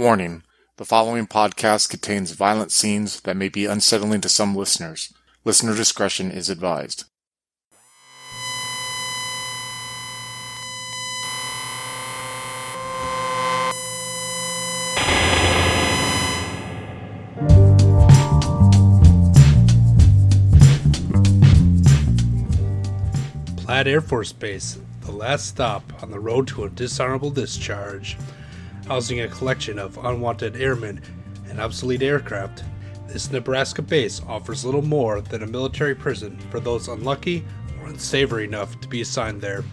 Warning the following podcast contains violent scenes that may be unsettling to some listeners. Listener discretion is advised. Platt Air Force Base, the last stop on the road to a dishonorable discharge. Housing a collection of unwanted airmen and obsolete aircraft, this Nebraska base offers little more than a military prison for those unlucky or unsavory enough to be assigned there.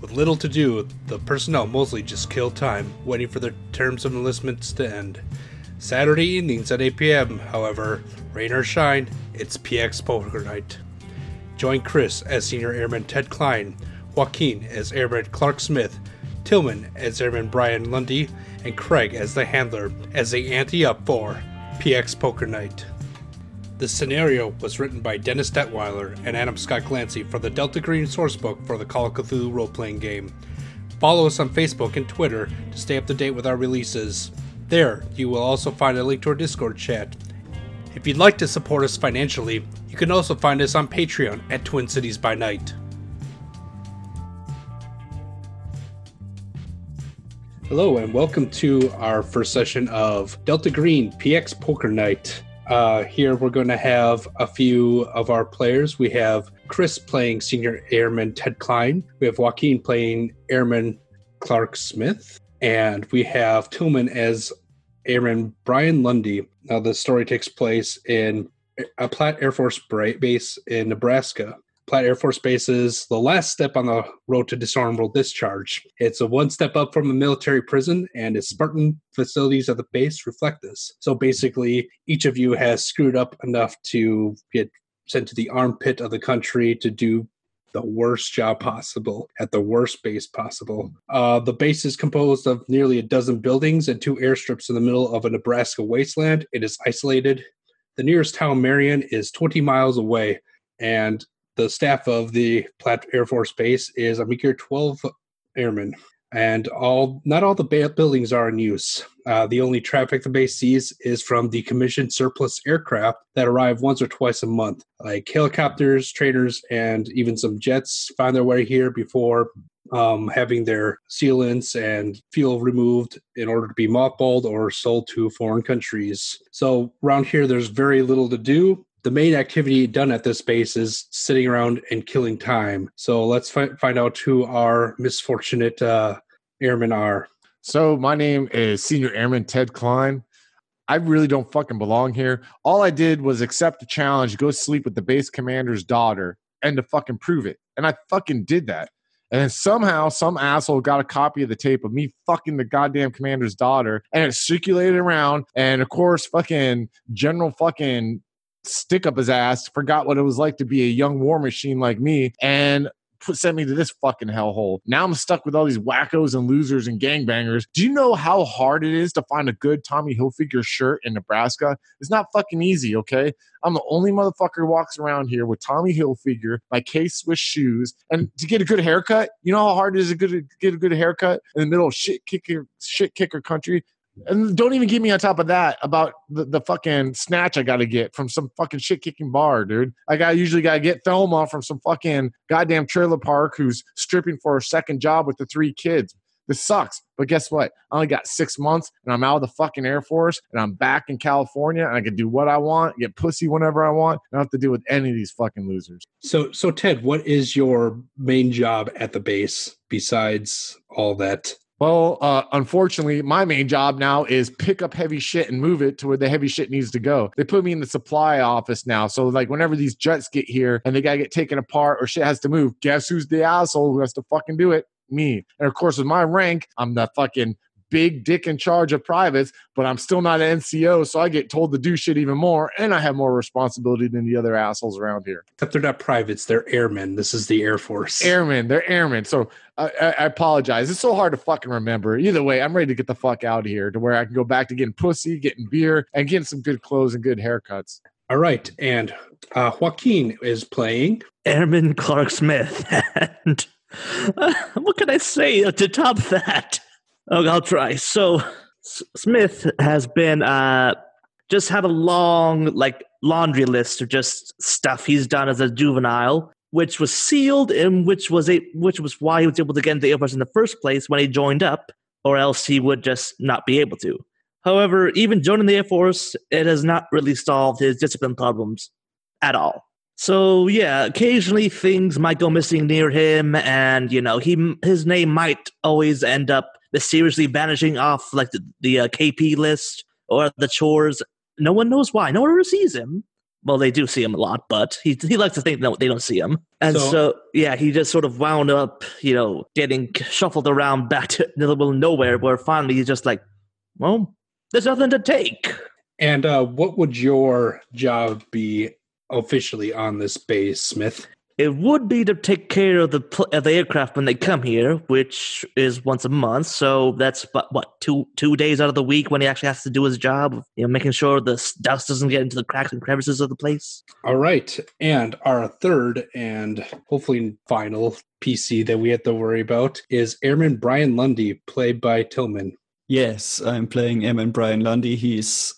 With little to do, the personnel mostly just kill time waiting for their terms of enlistments to end. Saturday evenings at 8 p.m., however, rain or shine, it's PX Poker Night. Join Chris as Senior Airman Ted Klein, Joaquin as Airman Clark Smith, Tillman as Airman Brian Lundy, and Craig as the handler as they ante up for PX Poker Night. The scenario was written by Dennis Detweiler and Adam Scott Glancy for the Delta Green sourcebook for the Call of Cthulhu role playing game. Follow us on Facebook and Twitter to stay up to date with our releases. There, you will also find a link to our Discord chat. If you'd like to support us financially, you can also find us on Patreon at Twin Cities by Night. Hello, and welcome to our first session of Delta Green PX Poker Night. Uh, here we're going to have a few of our players. We have Chris playing Senior Airman Ted Klein. We have Joaquin playing Airman Clark Smith. And we have Tillman as Airman Brian Lundy. Now, the story takes place in a Platt Air Force Base in Nebraska. Platt Air Force Base is the last step on the road to dishonorable discharge. It's a one step up from a military prison, and its Spartan facilities at the base reflect this. So basically, each of you has screwed up enough to get sent to the armpit of the country to do the worst job possible at the worst base possible. Uh, the base is composed of nearly a dozen buildings and two airstrips in the middle of a Nebraska wasteland. It is isolated. The nearest town, Marion, is 20 miles away, and the staff of the Platt Air Force Base is a meager 12 airmen. And all not all the buildings are in use. Uh, the only traffic the base sees is from decommissioned surplus aircraft that arrive once or twice a month, like helicopters, trainers, and even some jets find their way here before um, having their sealants and fuel removed in order to be mothballed or sold to foreign countries. So around here, there's very little to do the main activity done at this base is sitting around and killing time. So let's fi- find out who our misfortunate uh, airmen are. So my name is Senior Airman Ted Klein. I really don't fucking belong here. All I did was accept the challenge, go sleep with the base commander's daughter, and to fucking prove it. And I fucking did that. And then somehow some asshole got a copy of the tape of me fucking the goddamn commander's daughter and it circulated around. And of course, fucking General fucking stick up his ass, forgot what it was like to be a young war machine like me, and sent me to this fucking hellhole. Now I'm stuck with all these wackos and losers and gangbangers. Do you know how hard it is to find a good Tommy Hilfiger shirt in Nebraska? It's not fucking easy, okay? I'm the only motherfucker who walks around here with Tommy Hilfiger, my K Swiss shoes, and to get a good haircut. You know how hard it is to get a good haircut in the middle of shit kicker, shit kicker country? And don't even get me on top of that about the, the fucking snatch I got to get from some fucking shit kicking bar, dude. I got usually got to get Thelma from some fucking goddamn trailer park who's stripping for a second job with the three kids. This sucks. But guess what? I only got six months and I'm out of the fucking Air Force and I'm back in California and I can do what I want, get pussy whenever I want. I don't have to deal with any of these fucking losers. So, so Ted, what is your main job at the base besides all that well, uh, unfortunately, my main job now is pick up heavy shit and move it to where the heavy shit needs to go. They put me in the supply office now. So, like, whenever these jets get here and they got to get taken apart or shit has to move, guess who's the asshole who has to fucking do it? Me. And of course, with my rank, I'm the fucking big dick in charge of privates, but I'm still not an NCO, so I get told to do shit even more, and I have more responsibility than the other assholes around here. Except they're not privates; they're airmen. This is the Air Force. Airmen, they're airmen. So I, I, apologize. It's so hard to fucking remember. Either way, I'm ready to get the fuck out of here to where I can go back to getting pussy, getting beer, and getting some good clothes and good haircuts. All right, and uh, Joaquin is playing Airman Clark Smith, and uh, what can I say to top that? Oh, I'll try. So, S- Smith has been uh, just had a long like laundry list of just stuff he's done as a juvenile, which was sealed and which was a which was why he was able to get into the Air Force in the first place when he joined up, or else he would just not be able to. However, even joining the Air Force, it has not really solved his discipline problems at all. So yeah, occasionally things might go missing near him, and you know he his name might always end up mysteriously vanishing off like the, the uh, KP list or the chores. No one knows why. No one ever sees him. Well, they do see him a lot, but he he likes to think that they don't see him. And so, So- yeah, he just sort of wound up, you know, getting shuffled around back to the middle of nowhere. Where finally he's just like, well, there's nothing to take. And uh, what would your job be officially on this base, Smith? It would be to take care of the pl- of the aircraft when they come here, which is once a month. So that's what, what two two days out of the week when he actually has to do his job. You know, making sure the dust doesn't get into the cracks and crevices of the place. All right. And our third and hopefully final PC that we have to worry about is Airman Brian Lundy, played by Tillman. Yes, I'm playing Airman Brian Lundy. He's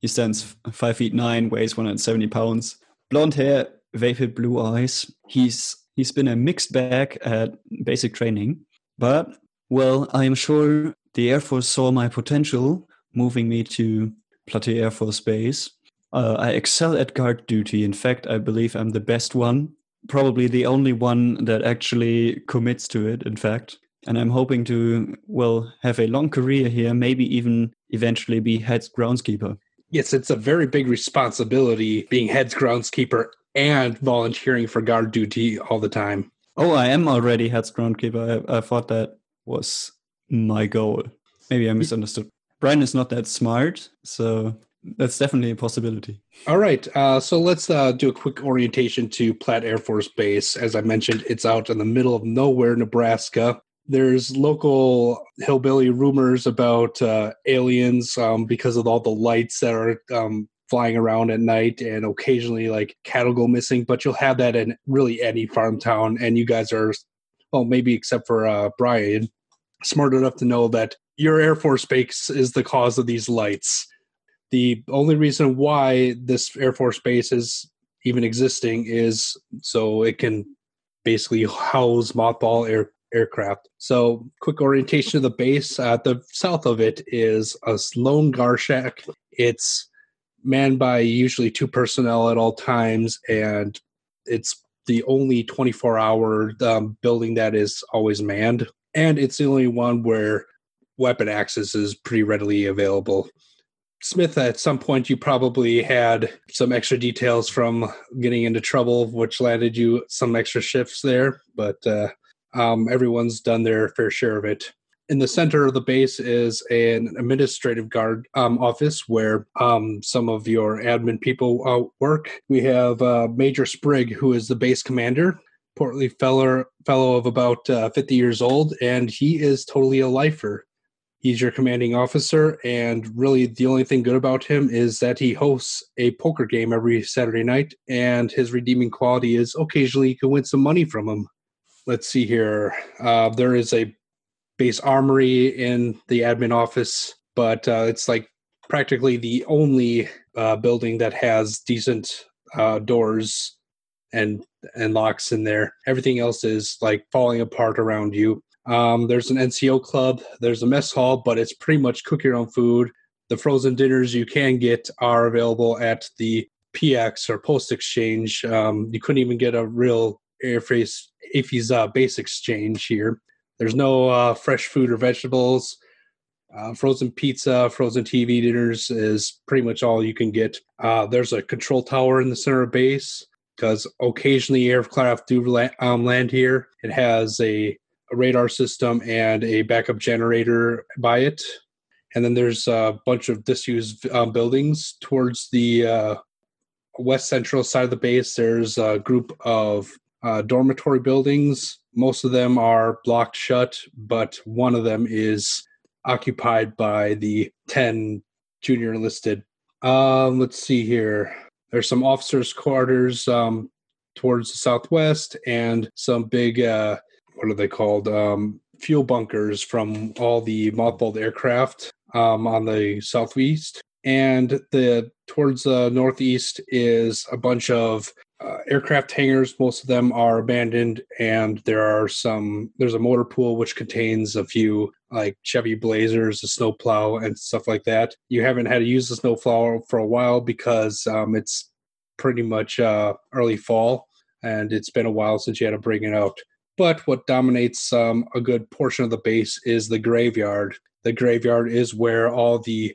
he stands five feet nine, weighs 170 pounds, blonde hair, vapid blue eyes. He's he's been a mixed bag at basic training, but well, I am sure the Air Force saw my potential, moving me to Plateau Air Force Base. Uh, I excel at guard duty. In fact, I believe I'm the best one, probably the only one that actually commits to it. In fact, and I'm hoping to well have a long career here, maybe even eventually be head groundskeeper. Yes, it's a very big responsibility being head's groundskeeper and volunteering for guard duty all the time. Oh, I am already head groundskeeper. I, I thought that was my goal. Maybe I misunderstood. Brian is not that smart, so that's definitely a possibility. All right, uh, so let's uh, do a quick orientation to Platt Air Force Base. As I mentioned, it's out in the middle of nowhere, Nebraska. There's local hillbilly rumors about uh, aliens um, because of all the lights that are um, flying around at night, and occasionally like cattle go missing. But you'll have that in really any farm town, and you guys are, well, maybe except for uh, Brian, smart enough to know that your Air Force base is the cause of these lights the only reason why this Air Force base is even existing is so it can basically house mothball air, aircraft. So, quick orientation of the base. At the south of it is a lone gar shack. It's manned by usually two personnel at all times, and it's the only 24 hour um, building that is always manned. And it's the only one where weapon access is pretty readily available. Smith, at some point, you probably had some extra details from getting into trouble, which landed you some extra shifts there, but uh, um, everyone's done their fair share of it. In the center of the base is an administrative guard um, office where um, some of your admin people uh, work. We have uh, Major Sprigg, who is the base commander, portly fellow, fellow of about uh, 50 years old, and he is totally a lifer. He's your commanding officer, and really the only thing good about him is that he hosts a poker game every Saturday night, and his redeeming quality is occasionally you can win some money from him. Let's see here. Uh, there is a base armory in the admin office, but uh, it's like practically the only uh, building that has decent uh, doors and and locks in there. Everything else is like falling apart around you. Um, there's an NCO club. There's a mess hall, but it's pretty much cook your own food. The frozen dinners you can get are available at the PX or Post Exchange. Um, you couldn't even get a real airface AFI's uh, base exchange here. There's no uh, fresh food or vegetables. Uh, frozen pizza, frozen TV dinners is pretty much all you can get. Uh, there's a control tower in the center of base because occasionally aircraft do land, um, land here. It has a, a radar system and a backup generator by it. And then there's a bunch of disused um, buildings towards the uh, west central side of the base. There's a group of uh, dormitory buildings. Most of them are blocked shut, but one of them is occupied by the 10 junior enlisted. Um, let's see here. There's some officers' quarters um, towards the southwest and some big, uh, what are they called? Um, fuel bunkers from all the mothballed aircraft. um, on the southeast, and the towards the northeast is a bunch of uh, aircraft hangars. Most of them are abandoned, and there are some. There's a motor pool which contains a few like Chevy Blazers, a snowplow, and stuff like that. You haven't had to use the snowplow for a while because um, it's pretty much uh, early fall, and it's been a while since you had to bring it out. But what dominates um, a good portion of the base is the graveyard. The graveyard is where all the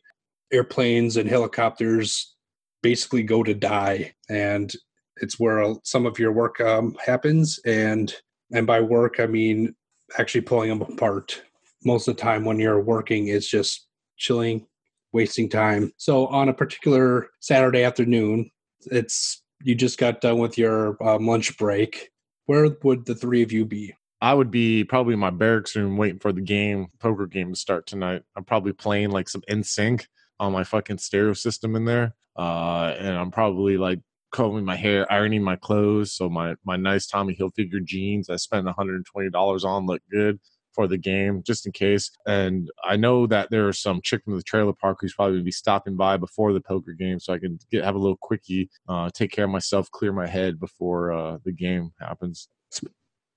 airplanes and helicopters basically go to die, and it's where some of your work um, happens. And and by work, I mean actually pulling them apart. Most of the time, when you're working, it's just chilling, wasting time. So on a particular Saturday afternoon, it's you just got done with your um, lunch break where would the three of you be? I would be probably in my barracks room waiting for the game, poker game to start tonight. I'm probably playing like some NSYNC on my fucking stereo system in there. Uh, and I'm probably like combing my hair, ironing my clothes. So my, my nice Tommy Hilfiger jeans I spent $120 on look good for the game just in case. And I know that there are some chick from the trailer park who's probably be stopping by before the poker game, so I can get have a little quickie, uh, take care of myself, clear my head before uh, the game happens. Smith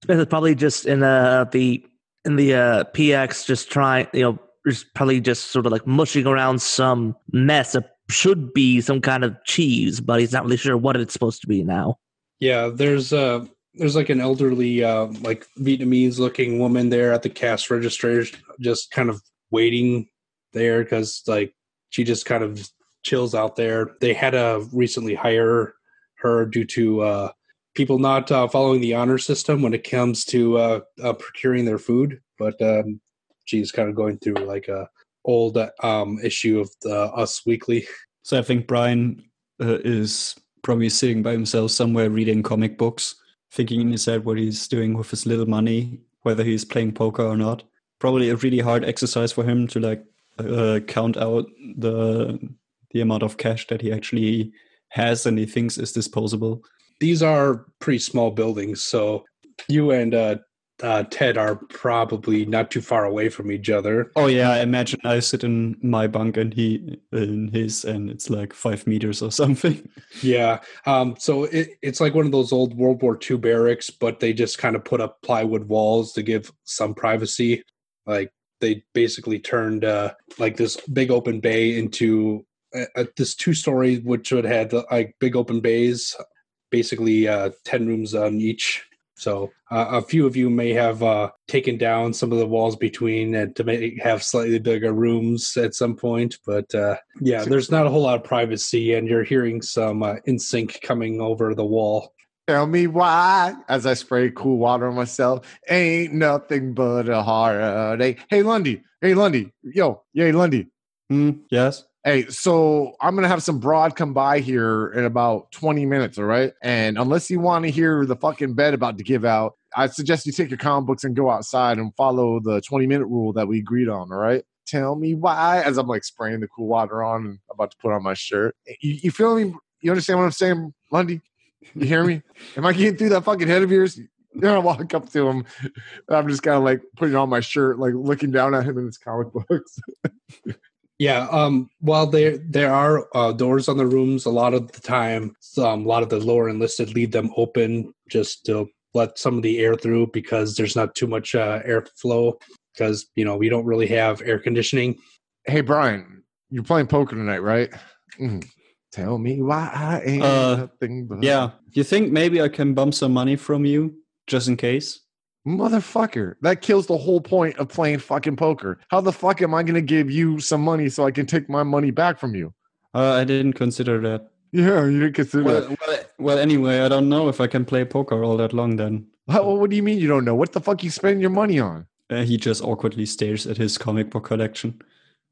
is probably just in uh, the in the uh, PX, just trying, you know, just probably just sort of like mushing around some mess should be some kind of cheese, but he's not really sure what it's supposed to be now. Yeah, there's uh there's like an elderly uh like Vietnamese looking woman there at the cash register just kind of waiting there cuz like she just kind of chills out there. They had to recently hire her due to uh people not uh, following the honor system when it comes to uh, uh procuring their food, but um she's kind of going through like a old um issue of the Us Weekly. So I think Brian uh, is probably sitting by himself somewhere reading comic books thinking in his head what he's doing with his little money, whether he's playing poker or not. Probably a really hard exercise for him to like uh, count out the the amount of cash that he actually has and he thinks is disposable. These are pretty small buildings, so you and uh, uh, Ted are probably not too far away from each other. Oh yeah, I imagine I sit in my bunk and he in his, and it's like five meters or something. Yeah, um, so it, it's like one of those old World War II barracks, but they just kind of put up plywood walls to give some privacy. Like they basically turned uh, like this big open bay into uh, this two story, which would have like big open bays, basically uh, ten rooms on each so uh, a few of you may have uh, taken down some of the walls between and to make have slightly bigger rooms at some point. But uh, yeah, there's not a whole lot of privacy, and you're hearing some uh, sync coming over the wall. Tell me why, as I spray cool water on myself, ain't nothing but a heartache. Hey Lundy, hey Lundy, yo, yay Lundy. Mm, yes. Hey, so I'm gonna have some broad come by here in about 20 minutes, all right? And unless you want to hear the fucking bed about to give out, I suggest you take your comic books and go outside and follow the 20 minute rule that we agreed on, all right? Tell me why, as I'm like spraying the cool water on and about to put on my shirt. Eh, you, you feel me? You understand what I'm saying, Lundy? You hear me? Am I getting through that fucking head of yours? Then I walk up to him. I'm just kind of like putting on my shirt, like looking down at him in his comic books. Yeah, um, while there there are uh, doors on the rooms, a lot of the time, um, a lot of the lower enlisted leave them open just to let some of the air through because there's not too much uh, airflow because you know we don't really have air conditioning. Hey Brian, you're playing poker tonight, right? Mm. Tell me why I ain't Uh, nothing but Yeah. You think maybe I can bump some money from you just in case? Motherfucker, that kills the whole point of playing fucking poker. How the fuck am I going to give you some money so I can take my money back from you? Uh, I didn't consider that. Yeah, you didn't consider Well, that. well, well, anyway, I don't know if I can play poker all that long then. How, what do you mean you don't know? What the fuck you spend your money on? Uh, he just awkwardly stares at his comic book collection.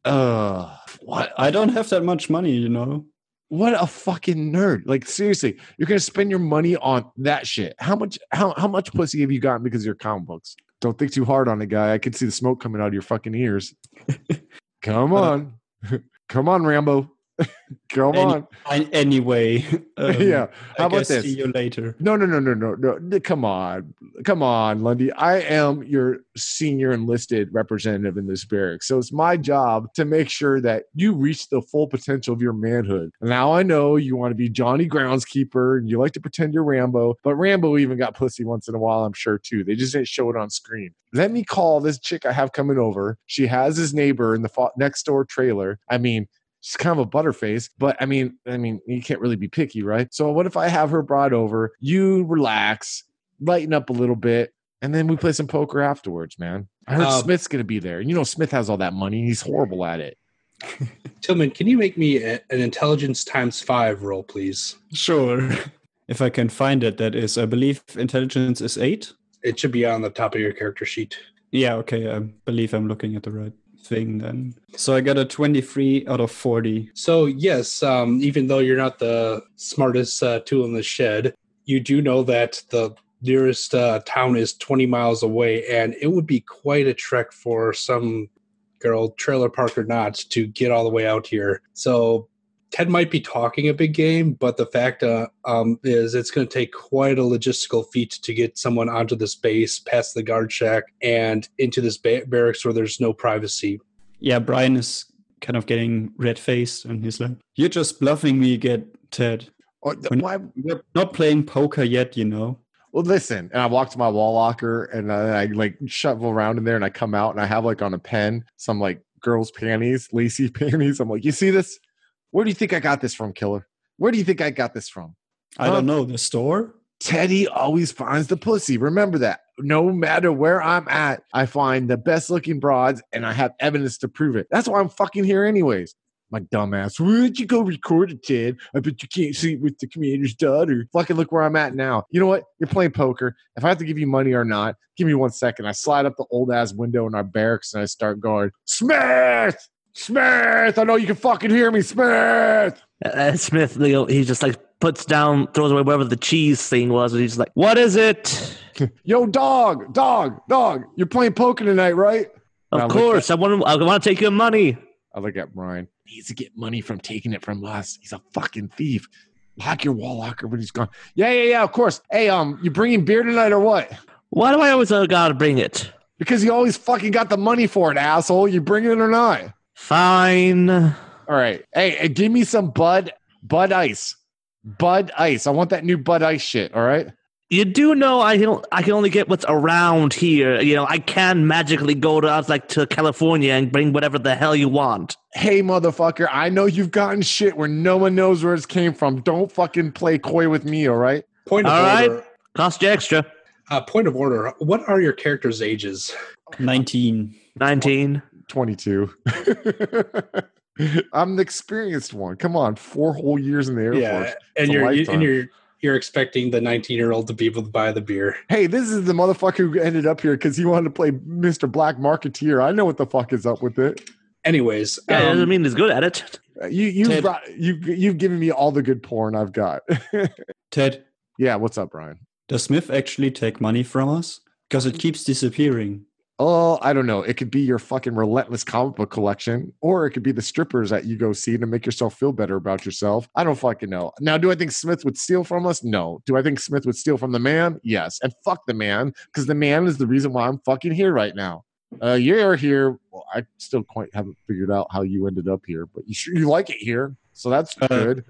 Uh, what? I don't have that much money, you know. What a fucking nerd! Like seriously, you're gonna spend your money on that shit. How much? How how much pussy have you gotten because of your comic books? Don't think too hard on it, guy. I can see the smoke coming out of your fucking ears. Come on, come on, Rambo. Come Any- on. I- anyway, um, yeah. How about this? See you later. No, no, no, no, no, no. Come on. Come on, Lundy. I am your senior enlisted representative in this barracks. So it's my job to make sure that you reach the full potential of your manhood. Now I know you want to be Johnny Groundskeeper and you like to pretend you're Rambo, but Rambo even got pussy once in a while, I'm sure, too. They just didn't show it on screen. Let me call this chick I have coming over. She has his neighbor in the next door trailer. I mean, she's kind of a butterface, but I mean, I mean, you can't really be picky, right? So what if I have her brought over? You relax, lighten up a little bit, and then we play some poker afterwards, man. I heard Um, Smith's gonna be there. And you know, Smith has all that money. He's horrible at it. Tillman, can you make me a, an intelligence times five roll, please? Sure. If I can find it, that is, I believe intelligence is eight. It should be on the top of your character sheet. Yeah, okay. I believe I'm looking at the right thing then. So I got a 23 out of 40. So yes, um, even though you're not the smartest uh, tool in the shed, you do know that the nearest uh, town is 20 miles away, and it would be quite a trek for some girl, trailer park or not, to get all the way out here. So Ted might be talking a big game, but the fact uh, um, is it's going to take quite a logistical feat to get someone onto this base, past the guard shack, and into this ba- barracks where there's no privacy. Yeah, Brian is kind of getting red faced and he's like, You're just bluffing me, get Ted. Oh, th- When- why- We're not playing poker yet, you know. Well, listen, and I walk to my wall locker and I, I like shovel around in there and I come out and I have like on a pen some like girls' panties, lacy panties. I'm like, you see this? Where do you think I got this from, killer? Where do you think I got this from? I don't know, the store? Teddy always finds the pussy. Remember that. No matter where I'm at, I find the best looking broads and I have evidence to prove it. That's why I'm fucking here, anyways. My dumbass. Where'd you go record it, Ted? I bet you can't sleep with the commander's daughter. Fucking look where I'm at now. You know what? You're playing poker. If I have to give you money or not, give me one second. I slide up the old ass window in our barracks and I start going, Smith! Smith! I know you can fucking hear me, Smith! Uh, Smith, you know, he just like puts down, throws away whatever the cheese thing was, and he's like, "What is it?" Yo, dog, dog, dog. You're playing poker tonight, right? Of Now look course, I want. To, I want to take your money. I look at Brian. He needs to get money from taking it from us. He's a fucking thief. Lock your wall locker when he's gone. Yeah, yeah, yeah. Of course. Hey, um, you bringing beer tonight or what? Why do I always uh, gotta bring it? Because you always fucking got the money for it, asshole. You bringing it or not? Fine. All right. Hey, hey, give me some Bud Bud Ice. Bud Ice. I want that new Bud Ice shit. All right. You do know I can I can only get what's around here. You know, I can magically go to out like to California and bring whatever the hell you want. Hey, motherfucker. I know you've gotten shit where no one knows where it came from. Don't fucking play coy with me. All right. Point of All right. order. Cost you extra. Uh, point of order. What are your characters' ages? 19. Nineteen. 22. I'm the experienced one. Come on, four whole years in the Air yeah, Force. and you're you, and you're you're expecting the 19 year old to be able to buy the beer. Hey, this is the motherfucker who ended up here because he wanted to play Mr. Black Marketeer. I know what the fuck is up with it. Anyways, Yeah, it um, doesn't mean he's good at it. Uh, You you Ted. brought you you've given me all the good porn I've got. Ted, yeah, what's up, Brian? does Smith actually take money from us? Because it keeps disappearing. Oh, I don't know. It could be your fucking relentless comic book collection, or it could be the strippers that you go see to make yourself feel better about yourself. I don't fucking know. Now, do I think Smith would steal from us? No. Do I think Smith would steal from the man? Yes. And fuck the man, because the man is the reason why I'm fucking here right now. Uh, you're here. Well, I still quite haven't figured out how you ended up here, but you sure you like it here, so that's Uh, good.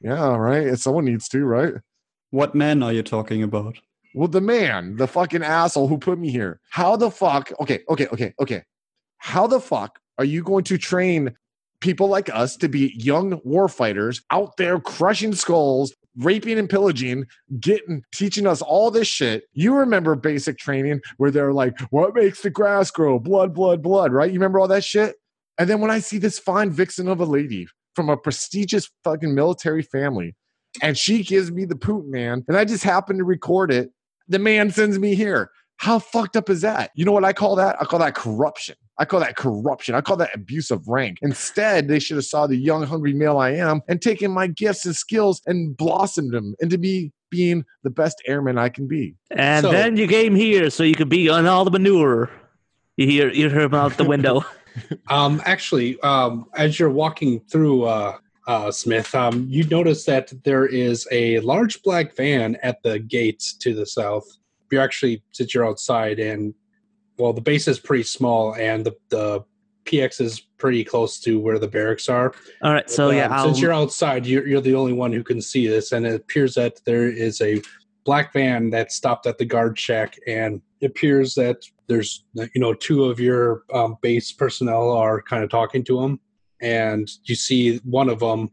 Yeah, right. And someone needs to, right? What man are you talking about? Well, the man, the fucking asshole who put me here. How the fuck? Okay, okay, okay, okay. How the fuck are you going to train people like us to be young war fighters out there crushing skulls, raping and pillaging, getting teaching us all this shit? You remember basic training where they're like, "What makes the grass grow? Blood, blood, blood." Right? You remember all that shit? And then when I see this fine vixen of a lady from a prestigious fucking military family, and she gives me the poop man, and I just happen to record it the man sends me here. How fucked up is that? You know what I call that? I call that corruption. I call that corruption. I call that abuse of rank. Instead, they should have saw the young, hungry male I am and taken my gifts and skills and blossomed them into me being the best airman I can be. And So- then you came here so you could be on all the manure. You hear you hear him out the window. Um, actually, um, as you're walking through uh, uh, Smith. Um, you notice that there is a large black van at the gate to the south. You're actually since you're outside, and well, the base is pretty small, and the the PX is pretty close to where the barracks are. All right, so yeah, Um, since you're outside, you're, you're the only one who can see this, and it appears that there is a black van that stopped at the guard shack, and it appears that there's you know two of your um, base personnel are kind of talking to him, and you see one of them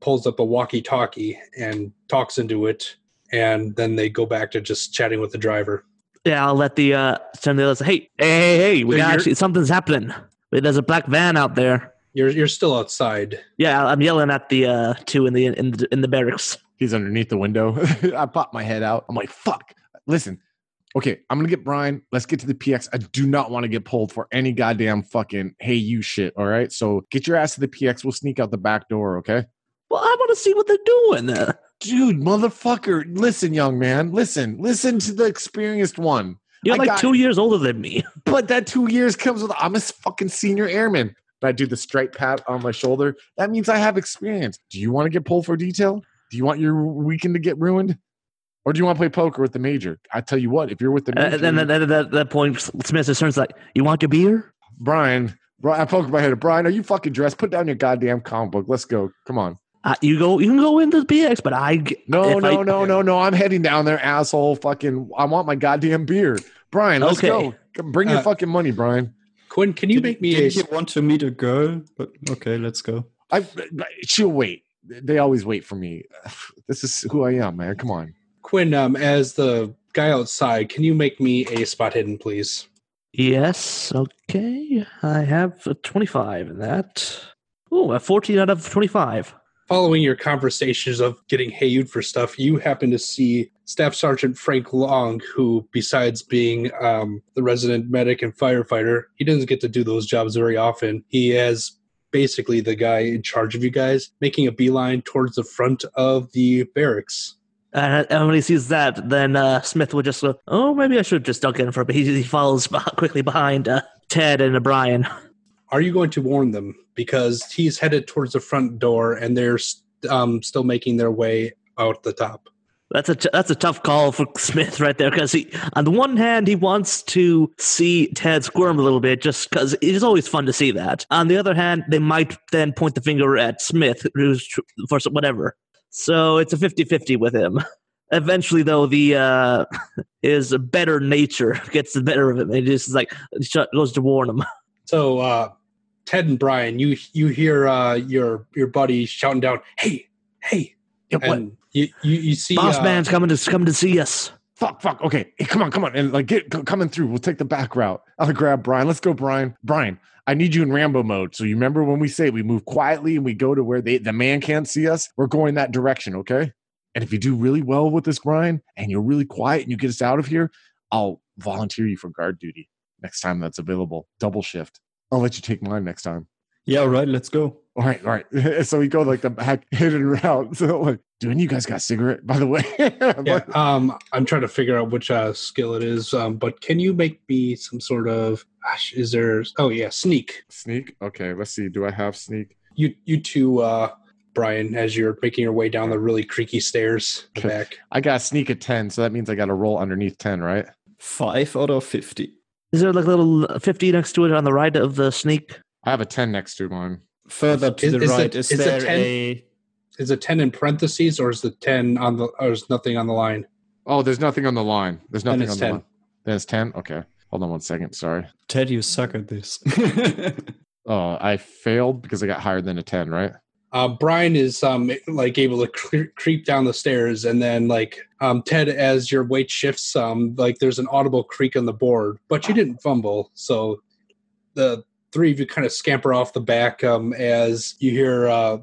pulls up a walkie-talkie and talks into it, and then they go back to just chatting with the driver. yeah, I'll let the uh send the others. Hey, hey, hey, hey, we So got actually something's happening. There's a black van out there. You're you're still outside. Yeah, I'm yelling at the uh two in the in the in the barracks. He's underneath the window. I pop my head out. I'm like, fuck. Listen, okay, I'm gonna get Brian. Let's get to the PX. I do not want to get pulled for any goddamn fucking hey you shit. All right. So get your ass to the PX. We'll sneak out the back door, okay? Well, I want to see what they're doing. Uh, Dude, motherfucker, listen, young man. Listen, listen to the experienced one. You're I like two years older than me. But that two years comes with I'm a fucking senior airman. But I do the straight pat on my shoulder. That means I have experience. Do you want to get pulled for detail? Do you want your weekend to get ruined? Or do you want to play poker with the major? I tell you what, if you're with the major, Uh, then at that, that point, Smith turns like, "You want your beer?" Brian, Brian, I poke my head. Brian, are you fucking dressed? Put down your goddamn comic book. Let's go. Come on. Uh, you go. You can go into BX, but I No, no, I- no, no, no. I'm heading down there, asshole. Fucking, I want my goddamn beer. Brian, let's Okay. go. Come, Bring your Uh, fucking money, Brian. Quinn, can you make me a Did you want to meet a girl? But okay, let's go. I, she'll wait. They always wait for me. This is who I am, man. Come on. Quinn? Um, as the guy outside, can you make me a spot hidden, please? Yes. Okay. I have a twenty-five in that. Oh, a fourteen out of twenty-five. Following your conversations of getting hayed for stuff, you happen to see Staff Sergeant Frank Long, who, besides being um, the resident medic and firefighter, he doesn't get to do those jobs very often. He has basically the guy in charge of you guys making a beeline towards the front of the barracks. And, when he sees that, then uh, Smith will just go, "Oh, maybe I should just duck in for." But he, he follows quickly behind uh, Ted and Brian. Are you going to warn them? Because he's headed towards the front door and they're um, still making their way out the top. That's a t- that's a tough call for Smith right there because he, on the one hand, he wants to see Ted squirm a little bit just because it is always fun to see that. On the other hand, they might then point the finger at Smith, who's tr- for whatever. So it's a 50-50 with him. Eventually, though, the uh, his better nature gets the better of him. It just is like goes to warn him. So uh, Ted and Brian, you you hear uh, your your buddy shouting down, "Hey, hey!" Yeah, what? And you, you you see Boss uh, man's coming to come to see us. Fuck, fuck. Okay, hey, come on, come on, and like get coming through. We'll take the back route. I'll grab Brian. Let's go, Brian. Brian, I need you in Rambo mode. So you remember when we say we move quietly and we go to where they the man can't see us? We're going that direction, okay? And if you do really well with this, Brian, and you're really quiet and you get us out of here, I'll volunteer you for guard duty next time that's available. Double shift. I'll let you take mine next time. Yeah, all right, let's go. All right, all right. so we go like the back hidden route. So like, do any of you guys got a cigarette, by the way? Yeah, um, I'm trying to figure out which uh, skill it is. Um, but can you make me some sort of? Gosh, is there? Oh yeah, sneak. Sneak. Okay, let's see. Do I have sneak? You you two, uh, Brian, as you're making your way down the really creaky stairs Okay. back. I got sneak at 10, so that means I got to roll underneath 10, right? Five out of 50. Is there like a little fifty next to it on the right of the sneak? I have a 10 next to mine. Further to Is- the is the- right, is, is the there 10 a. Is it ten in parentheses or is the ten on the? Or is nothing on the line? Oh, there's nothing on the line. There's nothing it's on the 10. line. Then it's 10? Okay. Hold on one second. Sorry. Ted, you suck at this. Oh, I failed because I got higher than a 10, right? Uh, Brian is um like able to cre- creep down the stairs, and then like um Ted, as your weight shifts, um like there's an audible creak on the board, but you didn't fumble, so the three of you kind of scamper off the back um as you hear uh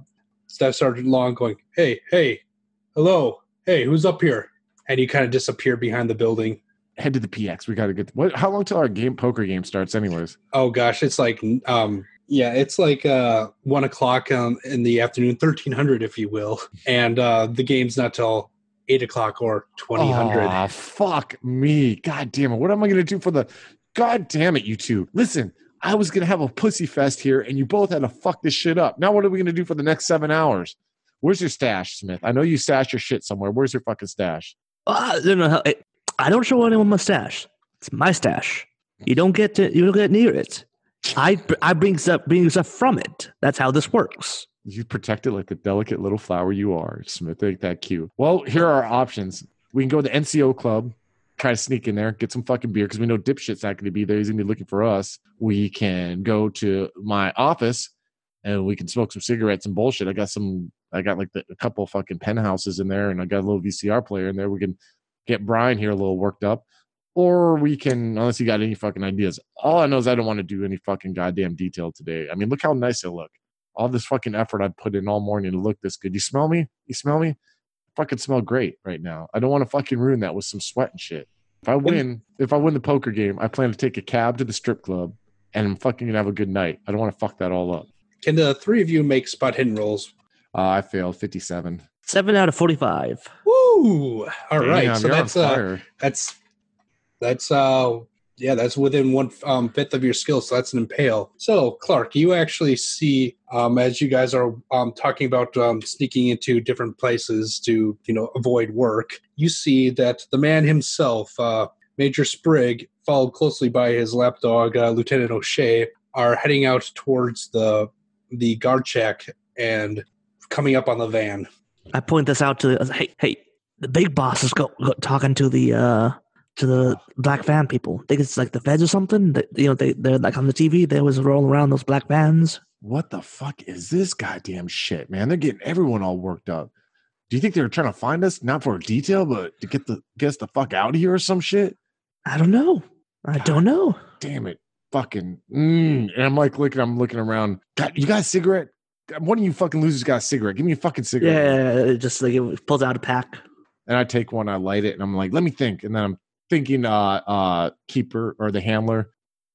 Staff Sergeant Long going, "Hey, hey, hello, hey, who's up here?" And you kind of disappear behind the building. Head to the PX. We got to get. What? How long till our game poker game starts, anyways? Oh gosh, it's like um yeah, it's like uh one o'clock um, in the afternoon, thirteen hundred, if you will, and uh the game's not till eight o'clock or twenty hundred. Ah, fuck me. God damn it. What am I going to do for the. God damn it, you two. Listen, I was gonna have a pussy fest here, and you both had to fuck this shit up. Now what are we gonna do for the next seven hours? Where's your stash, Smith? I know you stash your shit somewhere. Where's your fucking stash? Uh, no, no, I- I don't show anyone my stash. It's my stash. You don't get to. You don't get near it. I I bring stuff bring stuff from it. That's how this works. You protect it like the delicate little flower you are, Smith. Ain't that cute? Well, here are our options. We can go to the NCO club, try to sneak in there, get some fucking beer because we know dipshit's not going to be there. He's going to be looking for us. We can go to my office and we can smoke some cigarettes and bullshit. I got some. I got like the, a couple fucking penthouses in there, and I got a little VCR player in there. We can get Brian here a little worked up. Or we can, unless you got any fucking ideas. All I know is I don't want to do any fucking goddamn detail today. I mean, look how nice I look. All this fucking effort I put in all morning to look this good. You smell me? You smell me? Fucking smell great right now. I don't want to fucking ruin that with some sweat and shit. If I win, if I win the poker game, I plan to take a cab to the strip club and I'm fucking gonna have a good night. I don't want to fuck that all up. Can the three of you make spot hidden rolls? Uh, I failed 57. Seven out of forty-five. Woo! All right, Damn, so you're on that's uh, that's that's uh yeah that's within one um, fifth of your skill so that's an impale. So clark you actually see um, as you guys are um, talking about um, sneaking into different places to you know avoid work you see that the man himself uh, major sprigg followed closely by his lapdog uh, lieutenant o'shea are heading out towards the the guard shack and coming up on the van. I point this out to hey hey the big boss is go, go talking to the uh to the black van people. I think it's like the feds or something. That you know they they're like on the TV. They always roll around those black vans. What the fuck is this goddamn shit, man? They're getting everyone all worked up. Do you think they were trying to find us, not for a detail, but to get the get us the fuck out of here or some shit? I don't know. I don't know. Damn it, fucking. Mm. And I'm like looking, I'm looking around. God, you got a cigarette? One of you fucking losers got a cigarette. Give me a fucking cigarette. Yeah, just like it pulls out a pack. And I take one, I light it, and I'm like, let me think. And then I'm thinking, uh, uh, keeper or the handler,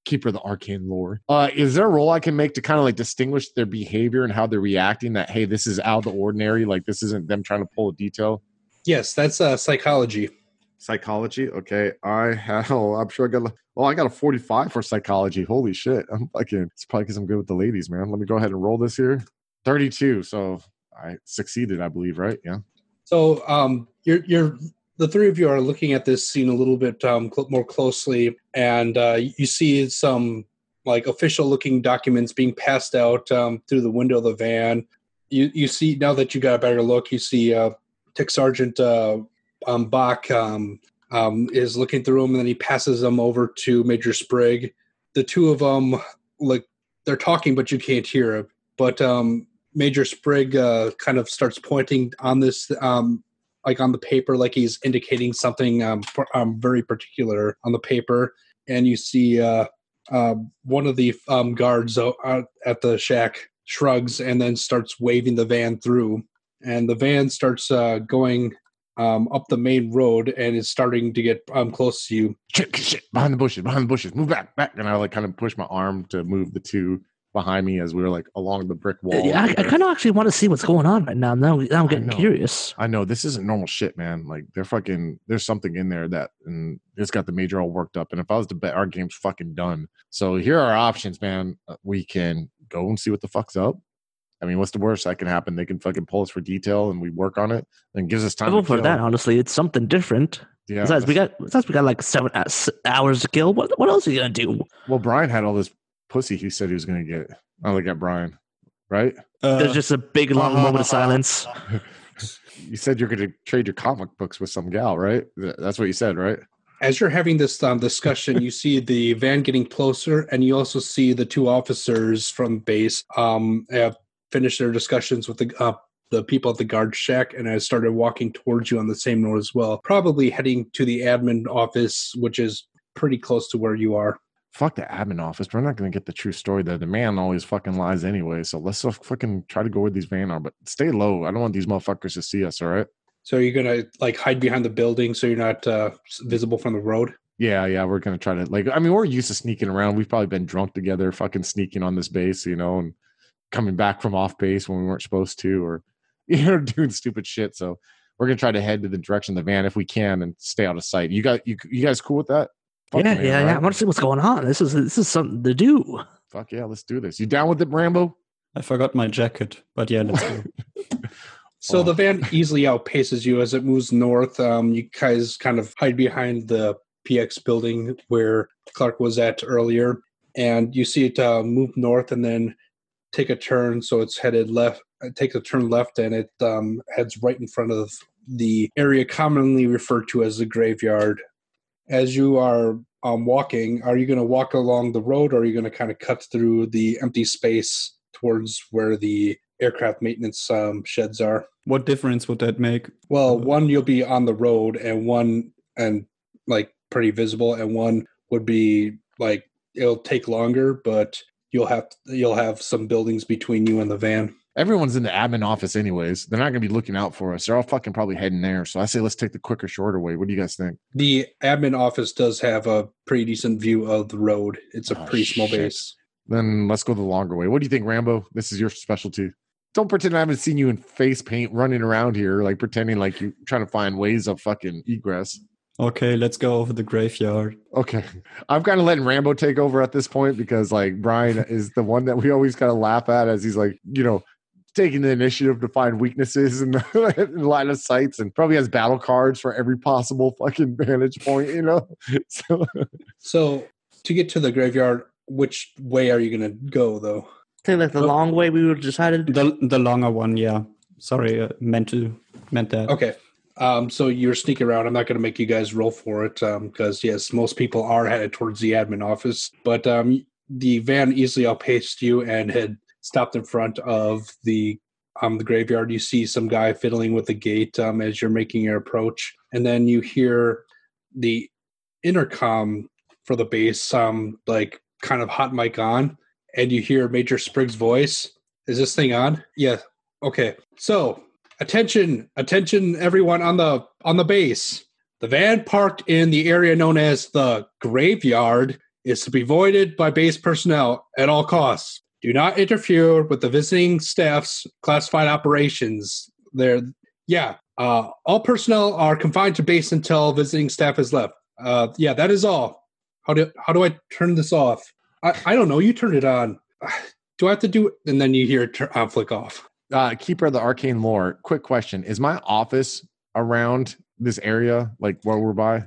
keeper of the arcane lore. Uh, is there a role I can make to kind of like distinguish their behavior and how they're reacting? That hey, this is out of the ordinary. Like this isn't them trying to pull a detail. yes that's uh, psychology Psychology. Okay, I have. Oh, I'm sure I got. a- Oh, I got a 45 for psychology. Holy shit! I'm fucking. It's probably because I'm good with the ladies, man. Let me go ahead and roll this here. 32. So I succeeded, I believe. Right? Yeah. So um, you're you're the three of you are looking at this scene a little bit um, cl- more closely, and uh, you see some like official looking documents being passed out um, through the window of the van. You you see now that you got a better look, you see uh, Tech Sergeant uh, um, Bach um, um, is looking through them, and then he passes them over to Major Sprigg. The two of them like they're talking, but you can't hear it. But um, Major Sprigg uh, kind of starts pointing on this, um, like on the paper, like he's indicating something um, um, very particular on the paper. And you see uh, uh, one of the um, guards uh, uh, at the shack shrugs and then starts waving the van through. And the van starts uh, going um, up the main road and is starting to get um, close to you. Shit, shit, behind the bushes, behind the bushes, move back, back. And I like kind of push my arm to move the two behind me as we were like along the brick wall. Yeah, I, I kind of actually want to see what's going on right now. Now, now I'm getting know. curious. I know this isn't normal shit, man. Like they're fucking. There's something in there that, and it's got the major all worked up. And if I was to bet, our game's fucking done. So here are our options, man. Uh, We can go and see what the fuck's up. I mean, what's the worst that can happen? They can fucking pull us for detail, and we work on it, and gives us time. I to vote for kill. that. Honestly, it's something different. Yeah. besides, we got besides we got like seven uh, hours to kill. What what else are you gonna do? Well, Brian had all this pussy. He said he was gonna get. I look at Brian, right? Uh, There's just a big long moment of silence. You said you're gonna trade your comic books with some gal, right? That's what you said, right? As you're having this um, discussion, you see the van getting closer, and you also see the two officers from base um, have finished their discussions with the uh, the people at the guard shack, and has started walking towards you on the same road as well. Probably heading to the admin office, which is pretty close to where you are. Fuck the admin office. We're not going to get the true story there. The man always fucking lies anyway. So let's fucking try to go where these van are, but stay low. I don't want these motherfuckers to see us. All right. So you're gonna like hide behind the building so you're not uh, visible from the road. Yeah, yeah. We're gonna try to like. I mean, we're used to sneaking around. We've probably been drunk together, fucking sneaking on this base, you know, and coming back from off base when we weren't supposed to, or you know, doing stupid shit. So we're gonna try to head to the direction of the van if we can and stay out of sight. You got you, you guys cool with that? Fuck yeah, man, yeah, all yeah. I want to see what's going on. This is this is something to do. Fuck yeah, let's do this. You down with it, Rambo? I forgot my jacket, but yeah, let's go. So Oh. the van easily outpaces you as it moves north. Um, you guys kind of hide behind the PX building where Clark was at earlier, and you see it uh, move north and then take a turn. So it's headed left. It takes a turn left, and it um, heads right in front of the area commonly referred to as the graveyard. As you are um, walking, are you going to walk along the road, or are you going to kind of cut through the empty space towards where the aircraft maintenance um, sheds are? what difference would that make? Well, one you'll be on the road, and one and like pretty visible, and one would be like it'll take longer, but you'll have you'll have some buildings between you and the van. Everyone's in the admin office, anyways. They're not gonna be looking out for us. They're all fucking probably heading there. So I say let's take the quicker, shorter way. What do you guys think? The admin office does have a pretty decent view of the road. It's a Oh, pretty small shit. base. Then let's go the longer way. What do you think, Rambo? This is your specialty. Don't pretend I haven't seen you in face paint running around here, like pretending like you're trying to find ways of fucking egress. Okay, let's go over the graveyard. Okay. I'm kind of letting Rambo take over at this point because like Brian is the one that we always kind of laugh at as he's like, you know, taking the initiative to find weaknesses in, the, in line of sights and probably has battle cards for every possible fucking vantage point, you know? So So to get to the graveyard, which way are you gonna go though? I think like the Well- long way we were decided. The the longer one, yeah. Sorry, uh, meant to meant that. Okay. Um, so you're sneaking around. I'm not going to make you guys roll for it because, yes, most people are headed towards the admin office. But um, the van easily outpaced you and had stopped in front of the um, the graveyard. You see some guy fiddling with the gate um, as you're making your approach, and then you hear the intercom for the base, um, like kind of hot mic on, and you hear Major Spriggs' voice. Is this thing on? Yeah. Okay. So attention attention everyone on the on the base the van parked in the area known as the graveyard is to be voided by base personnel at all costs do not interfere with the visiting staff's classified operations. There yeah uh, all personnel are confined to base until visiting staff has left. Uh, yeah that is all. How do how do i turn this off? I, I don't know. You turn it on. Do i have to do it? And then you hear it tur- uh, flick off. Uh keeper of the arcane lore, quick question. Is my office around this area, like where we're by?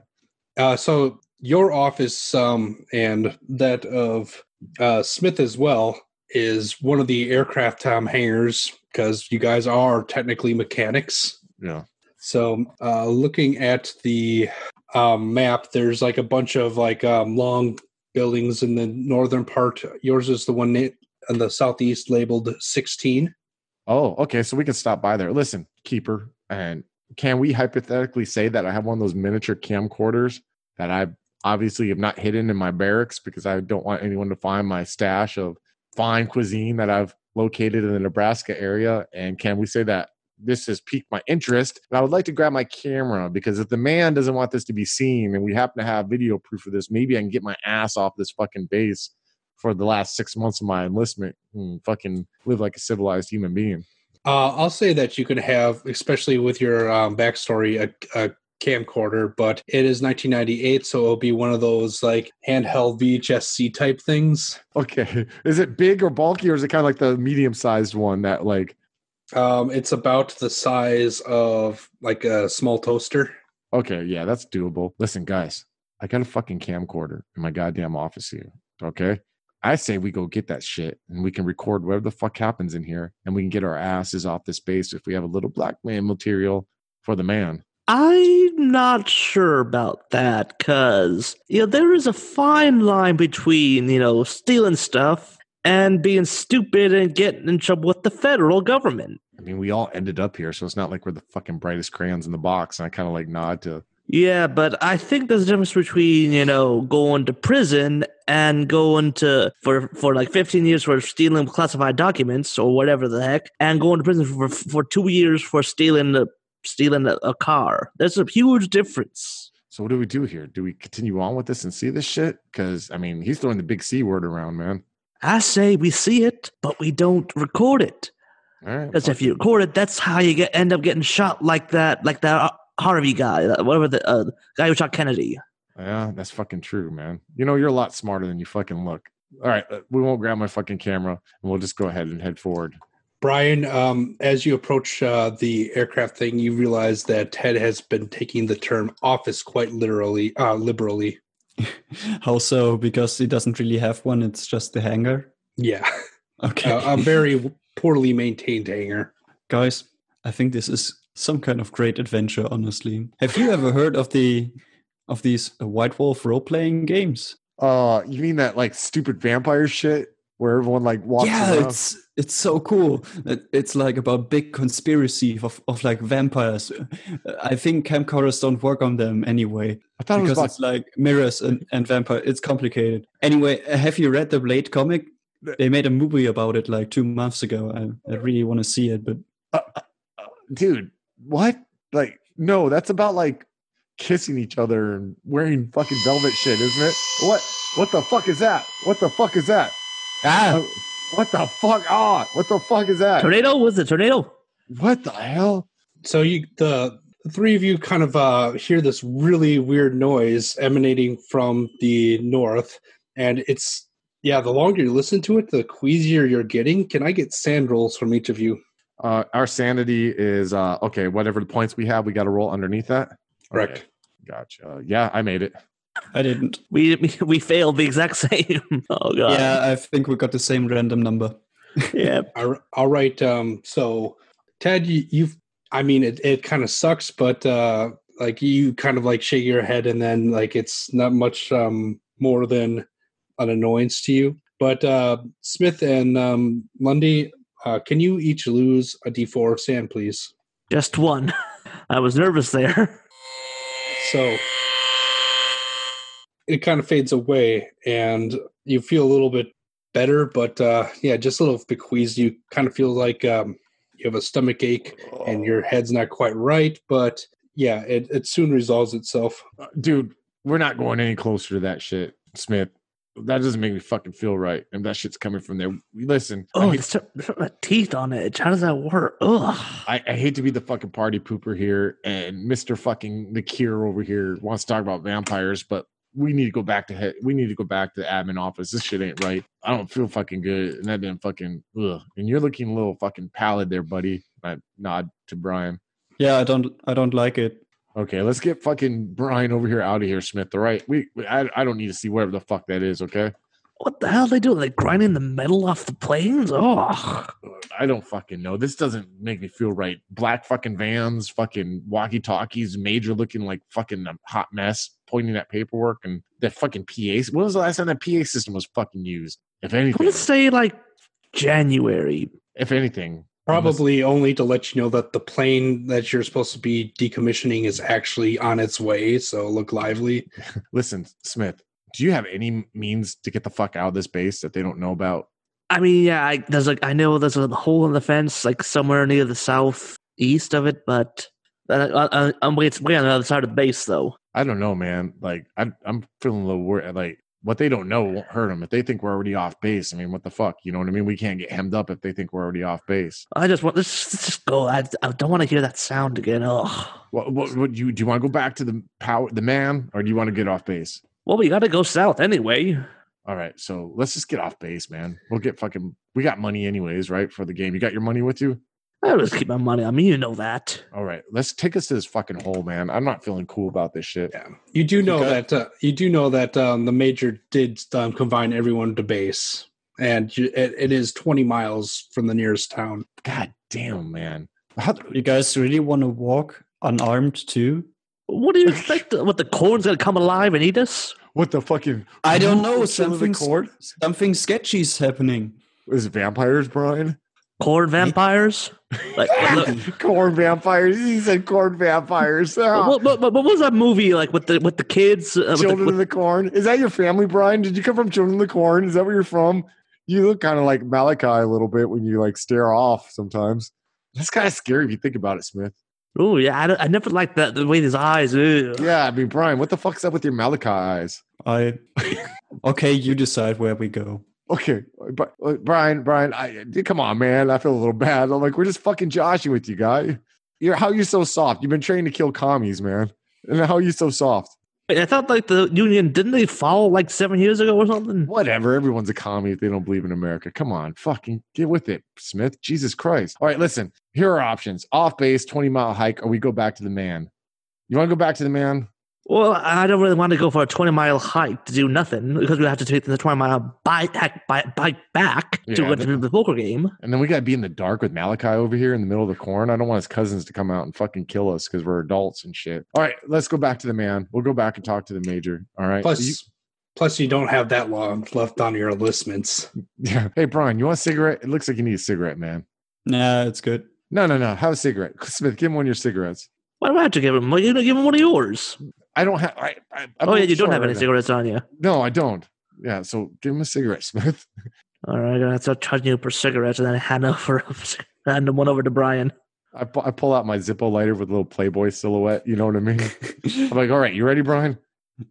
Uh, so your office um, and that of uh, Smith as well is one of the aircraft um, hangars because you guys are technically mechanics. Yeah. So uh, looking at the um, map, there's like a bunch of like um, long buildings in the northern part. Yours is the one in the southeast labeled 16. Oh, okay. So we can stop by there. Listen, keeper, and can we hypothetically say that I have one of those miniature camcorders that I obviously have not hidden in my barracks because I don't want anyone to find my stash of fine cuisine that I've located in the Nebraska area? And can we say that this has piqued my interest? And I would like to grab my camera because if the man doesn't want this to be seen and we happen to have video proof of this, maybe I can get my ass off this fucking base for the last six months of my enlistment and fucking live like a civilized human being. Uh, I'll say that you can have, especially with your um, backstory, a, a camcorder, but it is 1998, so it'll be one of those like handheld VHS-C type things. Okay. Is it big or bulky or is it kind of like the medium sized one that like Um, it's about the size of like a small toaster. okay, yeah, that's doable. Listen, guys, I got a fucking camcorder in my goddamn office here. Okay. I say we go get that shit and we can record whatever the fuck happens in here and we can get our asses off this base if we have a little black man material for the man. I'm not sure about that because you know there is a fine line between you know stealing stuff and being stupid and getting in trouble with the federal government. I mean, we all ended up here, so it's not like we're the fucking brightest crayons in the box. And I kind of like nod to Yeah, but I think there's a difference between you know going to prison and going to for for like 15 years for stealing classified documents or whatever the heck, and going to prison for for two years for stealing a, stealing a, a car. There's a huge difference. So what do we do here? Do we continue on with this and see this shit? Because I mean, he's throwing the big C word around, man. I say we see it, but we don't record it. All right. Because if you record it, that's how you get end up getting shot like that, like that Harvey guy, whatever the uh, guy who shot Kennedy. Yeah, that's fucking true, man. You know, you're a lot smarter than you fucking look. All right, uh, we won't grab my fucking camera, and we'll just go ahead and head forward. Brian, um, as you approach uh, the aircraft thing, you realize that Ted has been taking the term office quite literally, uh, liberally. How so? Because he doesn't really have one. It's just the hangar. Yeah, Okay, a, a very poorly maintained hangar. guys, I think this is some kind of great adventure. Honestly, have you ever heard of the of these uh, White Wolf role playing games? Uh, you mean that like stupid vampire shit where everyone like walks yeah, around? it's it's so cool. It- It's like about big conspiracy of of like vampires. I think camcorders don't work on them anyway I thought it was because about it's like mirrors and, and vampire. It's complicated. Anyway, uh, have you read the Blade comic? They made a movie about it like two months ago. I, I really want to see it, but dude, what? Like, no, that's about like kissing each other and wearing fucking velvet shit, isn't it? What? What the fuck is that? What the fuck is that? Ah, Oh, what the fuck? Ah, what the fuck is that? Tornado? Was it tornado? What the hell? So you, the, the three of you, kind of uh, hear this really weird noise emanating from the north, and it's yeah. The longer you listen to it, the queasier you're getting. Can I get SAN rolls from each of you? Uh, our sanity is uh okay. Whatever the points we have, we got to roll underneath that. Correct. Okay, Gotcha. Yeah, I made it. I didn't. We we, we failed the exact same. oh god. Yeah, I think we got the same random number. Yeah. All all right. Um, so Ted, you, you've, I mean, it, it kind of sucks, but uh, like you kind of like shake your head and then like it's not much um, more than an annoyance to you. But uh, Smith and um, Lundy, uh, can you each lose a d4 of SAN, please? Just one. I was nervous there. So it kind of fades away and you feel a little bit better, but uh, yeah, just a little bit queasy. You kind of feel like um, you have a stomach ache and your head's not quite right, but yeah, it, it soon resolves itself. Dude, we're not going any closer to that shit, Smith. That doesn't make me fucking feel right. And that shit's coming from there. Listen, I Oh, hate- there's some- some teeth on it. How does that work? Ugh. I, I hate to be the fucking party pooper here, and Mister fucking Nakir over here wants to talk about vampires, but we need to go back to head. We need to go back to the admin office. This shit ain't right. I don't feel fucking good, and that didn't fucking ugh. And you're looking a little fucking pallid there, buddy. I nod to Brian. Yeah, I don't. I don't like it. Okay, let's get fucking Brian over here out of here, Smith. All right, we. we- I, I don't need to see whatever the fuck that is. Okay, What the hell are they doing? Like grinding the metal off the planes? Oh. I don't fucking know. This doesn't make me feel right. Black fucking vans, fucking walkie talkies, major looking like fucking a hot mess, pointing at paperwork, and that fucking PA. When was the last time that PA system was fucking used? If I'm anything, gonna say like January. if anything, Probably only to let you know that the plane that you're supposed to be decommissioning is actually on its way, so look lively. listen, Smith. Do you have any means to get the fuck out of this base that they don't know about? I mean, yeah, I, there's like I know there's a hole in the fence like somewhere near the southeast of it, but uh, uh, I'm way, it's way on the other side of the base though. I don't know, man. Like I, I'm feeling a little worried. Like what they don't know won't hurt them. If they think we're already off base, I mean, what the fuck? You know what I mean? We can't get hemmed up if they think we're already off base. I just want let's, let's just go. I, I don't want to hear that sound again. Oh, What, what, what you do? You want to go back to the power, the man, or do you want to get off base? Well, we got to go south anyway. All right, so let's just get off base, man. We'll get fucking. We got money anyways, right? For the game, you got your money with you. I always keep my money on me. You know that. All right, let's take us to this fucking hole, man. I'm not feeling cool about this shit. Yeah, you do know Okay. that uh, you do know that um, the major did um, confine everyone to base, and you, it, it is 20 miles from the nearest town. God damn, man. How, You guys really want to walk unarmed too? What do you expect? what the corn's gonna come alive and eat us? What the fucking? I don't know. Children of the Something Corn? something sketchy's happening. Is it vampires, Brian? Corn vampires? like, corn vampires. He said corn vampires. Ah. what, what, what, what was that movie like with the with the kids? Uh, with the- Children with- of the Corn. Is that your family, Brian? Did you come from Children of the Corn? Is that where you're from? You look kind of like Malachi a little bit when you like stare off sometimes. That's kind of scary if you think about it, Smith. Oh yeah, I, I never liked that the way his eyes. Ugh. Yeah, I mean, Brian, what the fuck's up with your Malachi eyes? I. okay, you decide where we go. Okay, but uh, Brian, Brian, I come on, man. I feel a little bad. I'm like, we're just fucking joshing with you, guy. You're how you so soft? You've been trained to kill commies, man. And how are you so soft? I thought like the union didn't they fall like seven years ago or something? Whatever. Everyone's a commie if they don't believe in America. Come on, fucking get with it, Smith. Jesus Christ. All right, listen. Here are options: off base, twenty mile hike, or we go back to the man. You want to go back to the man? Well, I don't really want to go for a 20 mile hike to do nothing because we have to take the 20 mile bike, bike, bike back to Yeah, go to the poker game. And then we got to be in the dark with Malachi over here in the middle of the corn. I don't want his cousins to come out and fucking kill us because we're adults and shit. All right, let's go back to the man. We'll go back and talk to the major. All right. Plus, You- plus you don't have that long left on your enlistments. yeah. Hey, Brian, you want a cigarette? It looks like you need a cigarette, man. Nah, it's good. No, no, no. Have a cigarette. Smith, give him one of your cigarettes. Why do I have to give him? Well, you know, give him one of yours. I don't have. I, I, oh yeah, you don't have right any now. cigarettes on you. No, I don't. Yeah, so give him a cigarette, Smith. All right, I'm gonna start charging you per cigarette and then hand over hand them one over to Brian. I, pu- I pull out my Zippo lighter with a little Playboy silhouette. You know what I mean? I'm like, all right, you ready, Brian?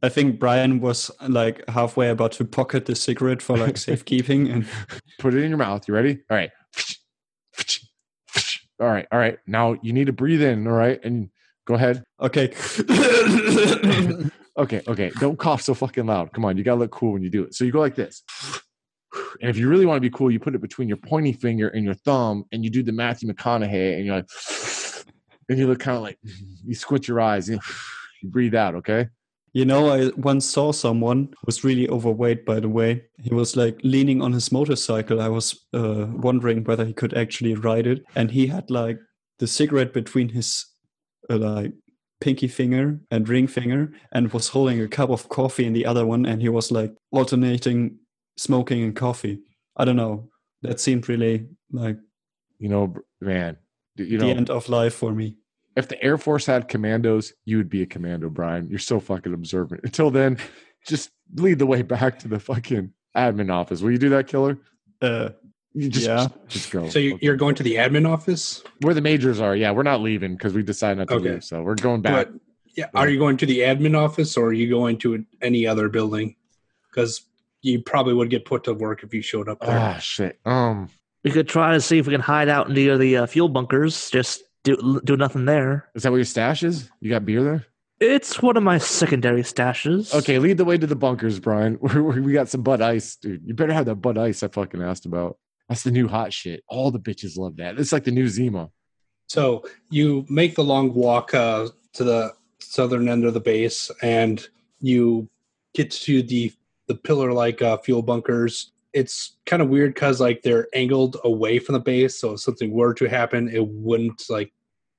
I think Brian was like halfway about to pocket the cigarette for like safekeeping, and Put it in your mouth. You ready? All right. All right. All right. Now you need to breathe in. All right. And go ahead. okay. Okay. Okay. Don't cough so fucking loud. Come on. You got to look cool when you do it. So you go like this. And if you really want to be cool, you put it between your pointy finger and your thumb and you do the Matthew McConaughey and you're like, and you look kind of like, you squint your eyes and you breathe out. Okay. You know, I once saw someone who was really overweight, by the way. He was like leaning on his motorcycle. I was uh, wondering whether he could actually ride it. And he had like the cigarette between his uh, like pinky finger and ring finger and was holding a cup of coffee in the other one. And he was like alternating smoking and coffee. I don't know. That seemed really like You know, man, you know the end of life for me. if the Air Force had commandos, you would be a commando, Brian. You're so fucking observant. Until then, just lead the way back to the fucking admin office. Will you do that, killer? Uh, You just, Yeah. just go. So you, you're going to the admin office, where the majors are. Yeah, we're not leaving because we decided not to Okay. leave. So we're going back. but yeah, are you going to the admin office or are you going to any other building? Because you probably would get put to work if you showed up there. Ah, shit. Um, We could try to see if we can hide out near the uh, fuel bunkers. Just do do nothing there. is that where your stash is? You got beer there? It's one of my secondary stashes. Okay, lead the way to the bunkers, Brian. we we got some Bud Ice, dude. You better have that Bud Ice I fucking asked about. That's the new hot shit. All the bitches love that. It's like the new Zima. So you make the long walk uh, to the southern end of the base, and you get to the the pillar like uh, fuel bunkers. It's kind of weird because like they're angled away from the base, so if something were to happen, it wouldn't like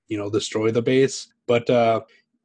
you know destroy the base. But uh,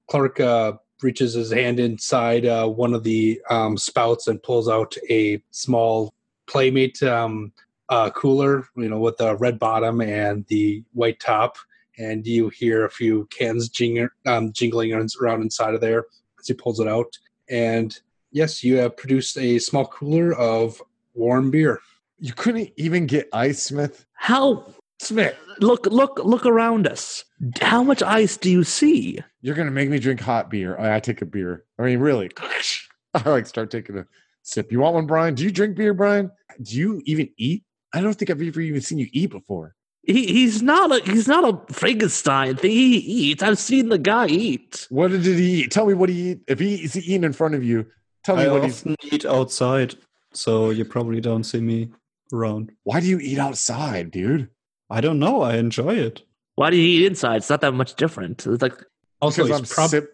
Clark uh, reaches his hand inside uh, one of the um, spouts and pulls out a small Playmate um, uh, cooler, you know, with the red bottom and the white top and you hear a few cans jing- um, jingling around inside of there as he pulls it out. And yes, you have produced a small cooler of warm beer. You couldn't even get ice, Smith. How? Smith, Look! Look! Look around us. How much ice do you see? you're gonna make me drink hot beer. I, I take a beer. I mean, really. I like start taking a sip. You want one, Brian? Do you drink beer, Brian? Do you even eat? I don't think I've ever even seen you eat before. He, he's not a he's not a Frankenstein thing. He eats. I've seen the guy eat. What did he eat? Tell me what he eat. If he is eating in front of you, tell me I what he's. often eat outside, so you probably don't see me around. Why do you eat outside, dude? I don't know. I enjoy it. Why do you eat inside? It's not that much different. It's like Also, I'm prob- civ-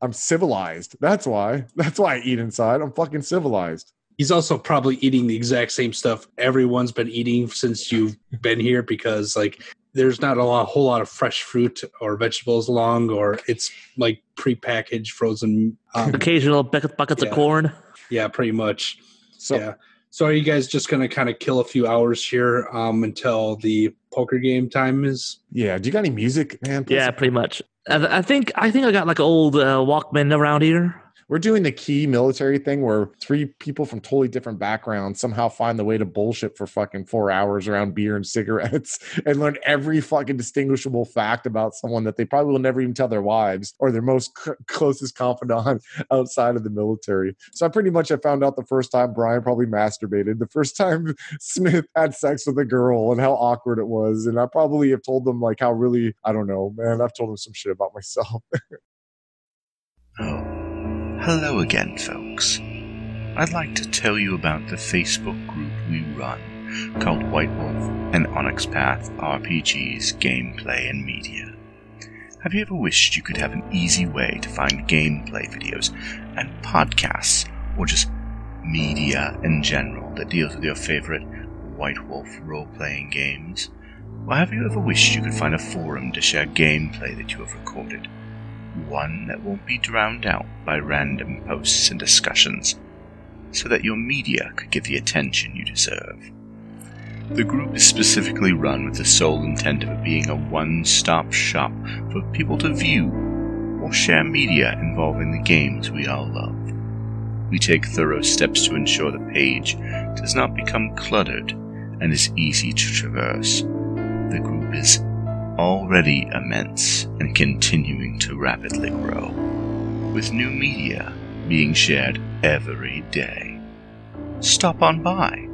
I'm civilized. That's why. That's why I eat inside. I'm fucking civilized. He's also probably eating the exact same stuff everyone's been eating since you've been here because like there's not a lot, whole lot of fresh fruit or vegetables along or it's like prepackaged frozen um, occasional bucket, buckets Yeah. of corn. yeah pretty much So yeah so are you guys just gonna kind of kill a few hours here um until the poker game time is yeah. Do you got any music, man? Play Yeah, pretty much. I, I think I think I got like old uh, Walkman around here. We're doing the key military thing where three people from totally different backgrounds somehow find the way to bullshit for fucking four hours around beer and cigarettes and learn every fucking distinguishable fact about someone that they probably will never even tell their wives or their most c- closest confidant outside of the military. So I pretty much I found out the first time Brian probably masturbated, the first time Smith had sex with a girl and how awkward it was. And I probably have told them like how really, I don't know, man, I've told them some shit about myself. Hello again, folks. I'd like to tell you about the Facebook group we run called White Wolf and Onyx Path RPGs Gameplay and Media. Have you ever wished you could have an easy way to find gameplay videos and podcasts, or just media in general that deals with your favorite White Wolf role playing games? Or have you ever wished you could find a forum to share gameplay that you have recorded? One that won't be drowned out by random posts and discussions, so that your media could get the attention you deserve. The group is specifically run with the sole intent of it being a one stop shop for people to view or share media involving the games we all love. We take thorough steps to ensure the page does not become cluttered and is easy to traverse. The group is already immense and continuing to rapidly grow, with new media being shared every day. Stop on by.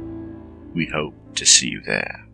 We hope to see you there.